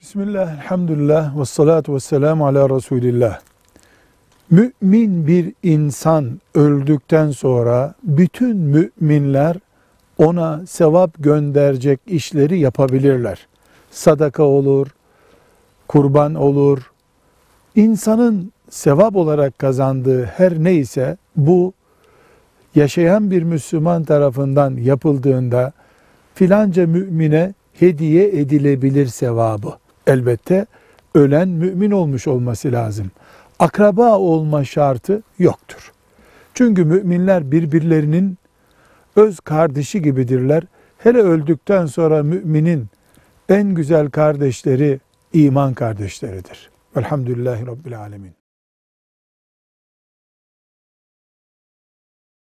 Bismillah, elhamdülillah, ve salatu ve selamu ala Resulillah. Mümin bir insan öldükten sonra bütün müminler ona sevap gönderecek işleri yapabilirler. Sadaka olur, kurban olur. İnsanın sevap olarak kazandığı her neyse bu yaşayan bir Müslüman tarafından yapıldığında filanca mümine hediye edilebilir sevabı. Elbette ölen mümin olmuş olması lazım. Akraba olma şartı yoktur. Çünkü müminler birbirlerinin öz kardeşi gibidirler. Hele öldükten sonra müminin en güzel kardeşleri iman kardeşleridir. Velhamdülillahi Rabbil Alemin.